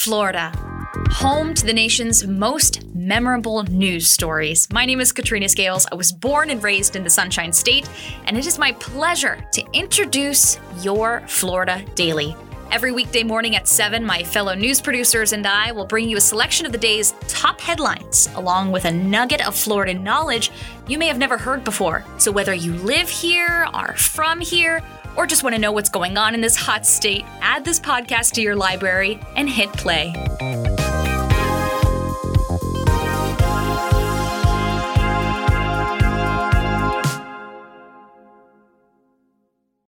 Florida, home to the nation's most memorable news stories. My name is Katrina Scales. I was born and raised in the Sunshine State, and it is my pleasure to introduce your Florida Daily. Every weekday morning at 7, my fellow news producers and I will bring you a selection of the day's top headlines, along with a nugget of Florida knowledge you may have never heard before. So, whether you live here, are from here, or just want to know what's going on in this hot state, add this podcast to your library and hit play.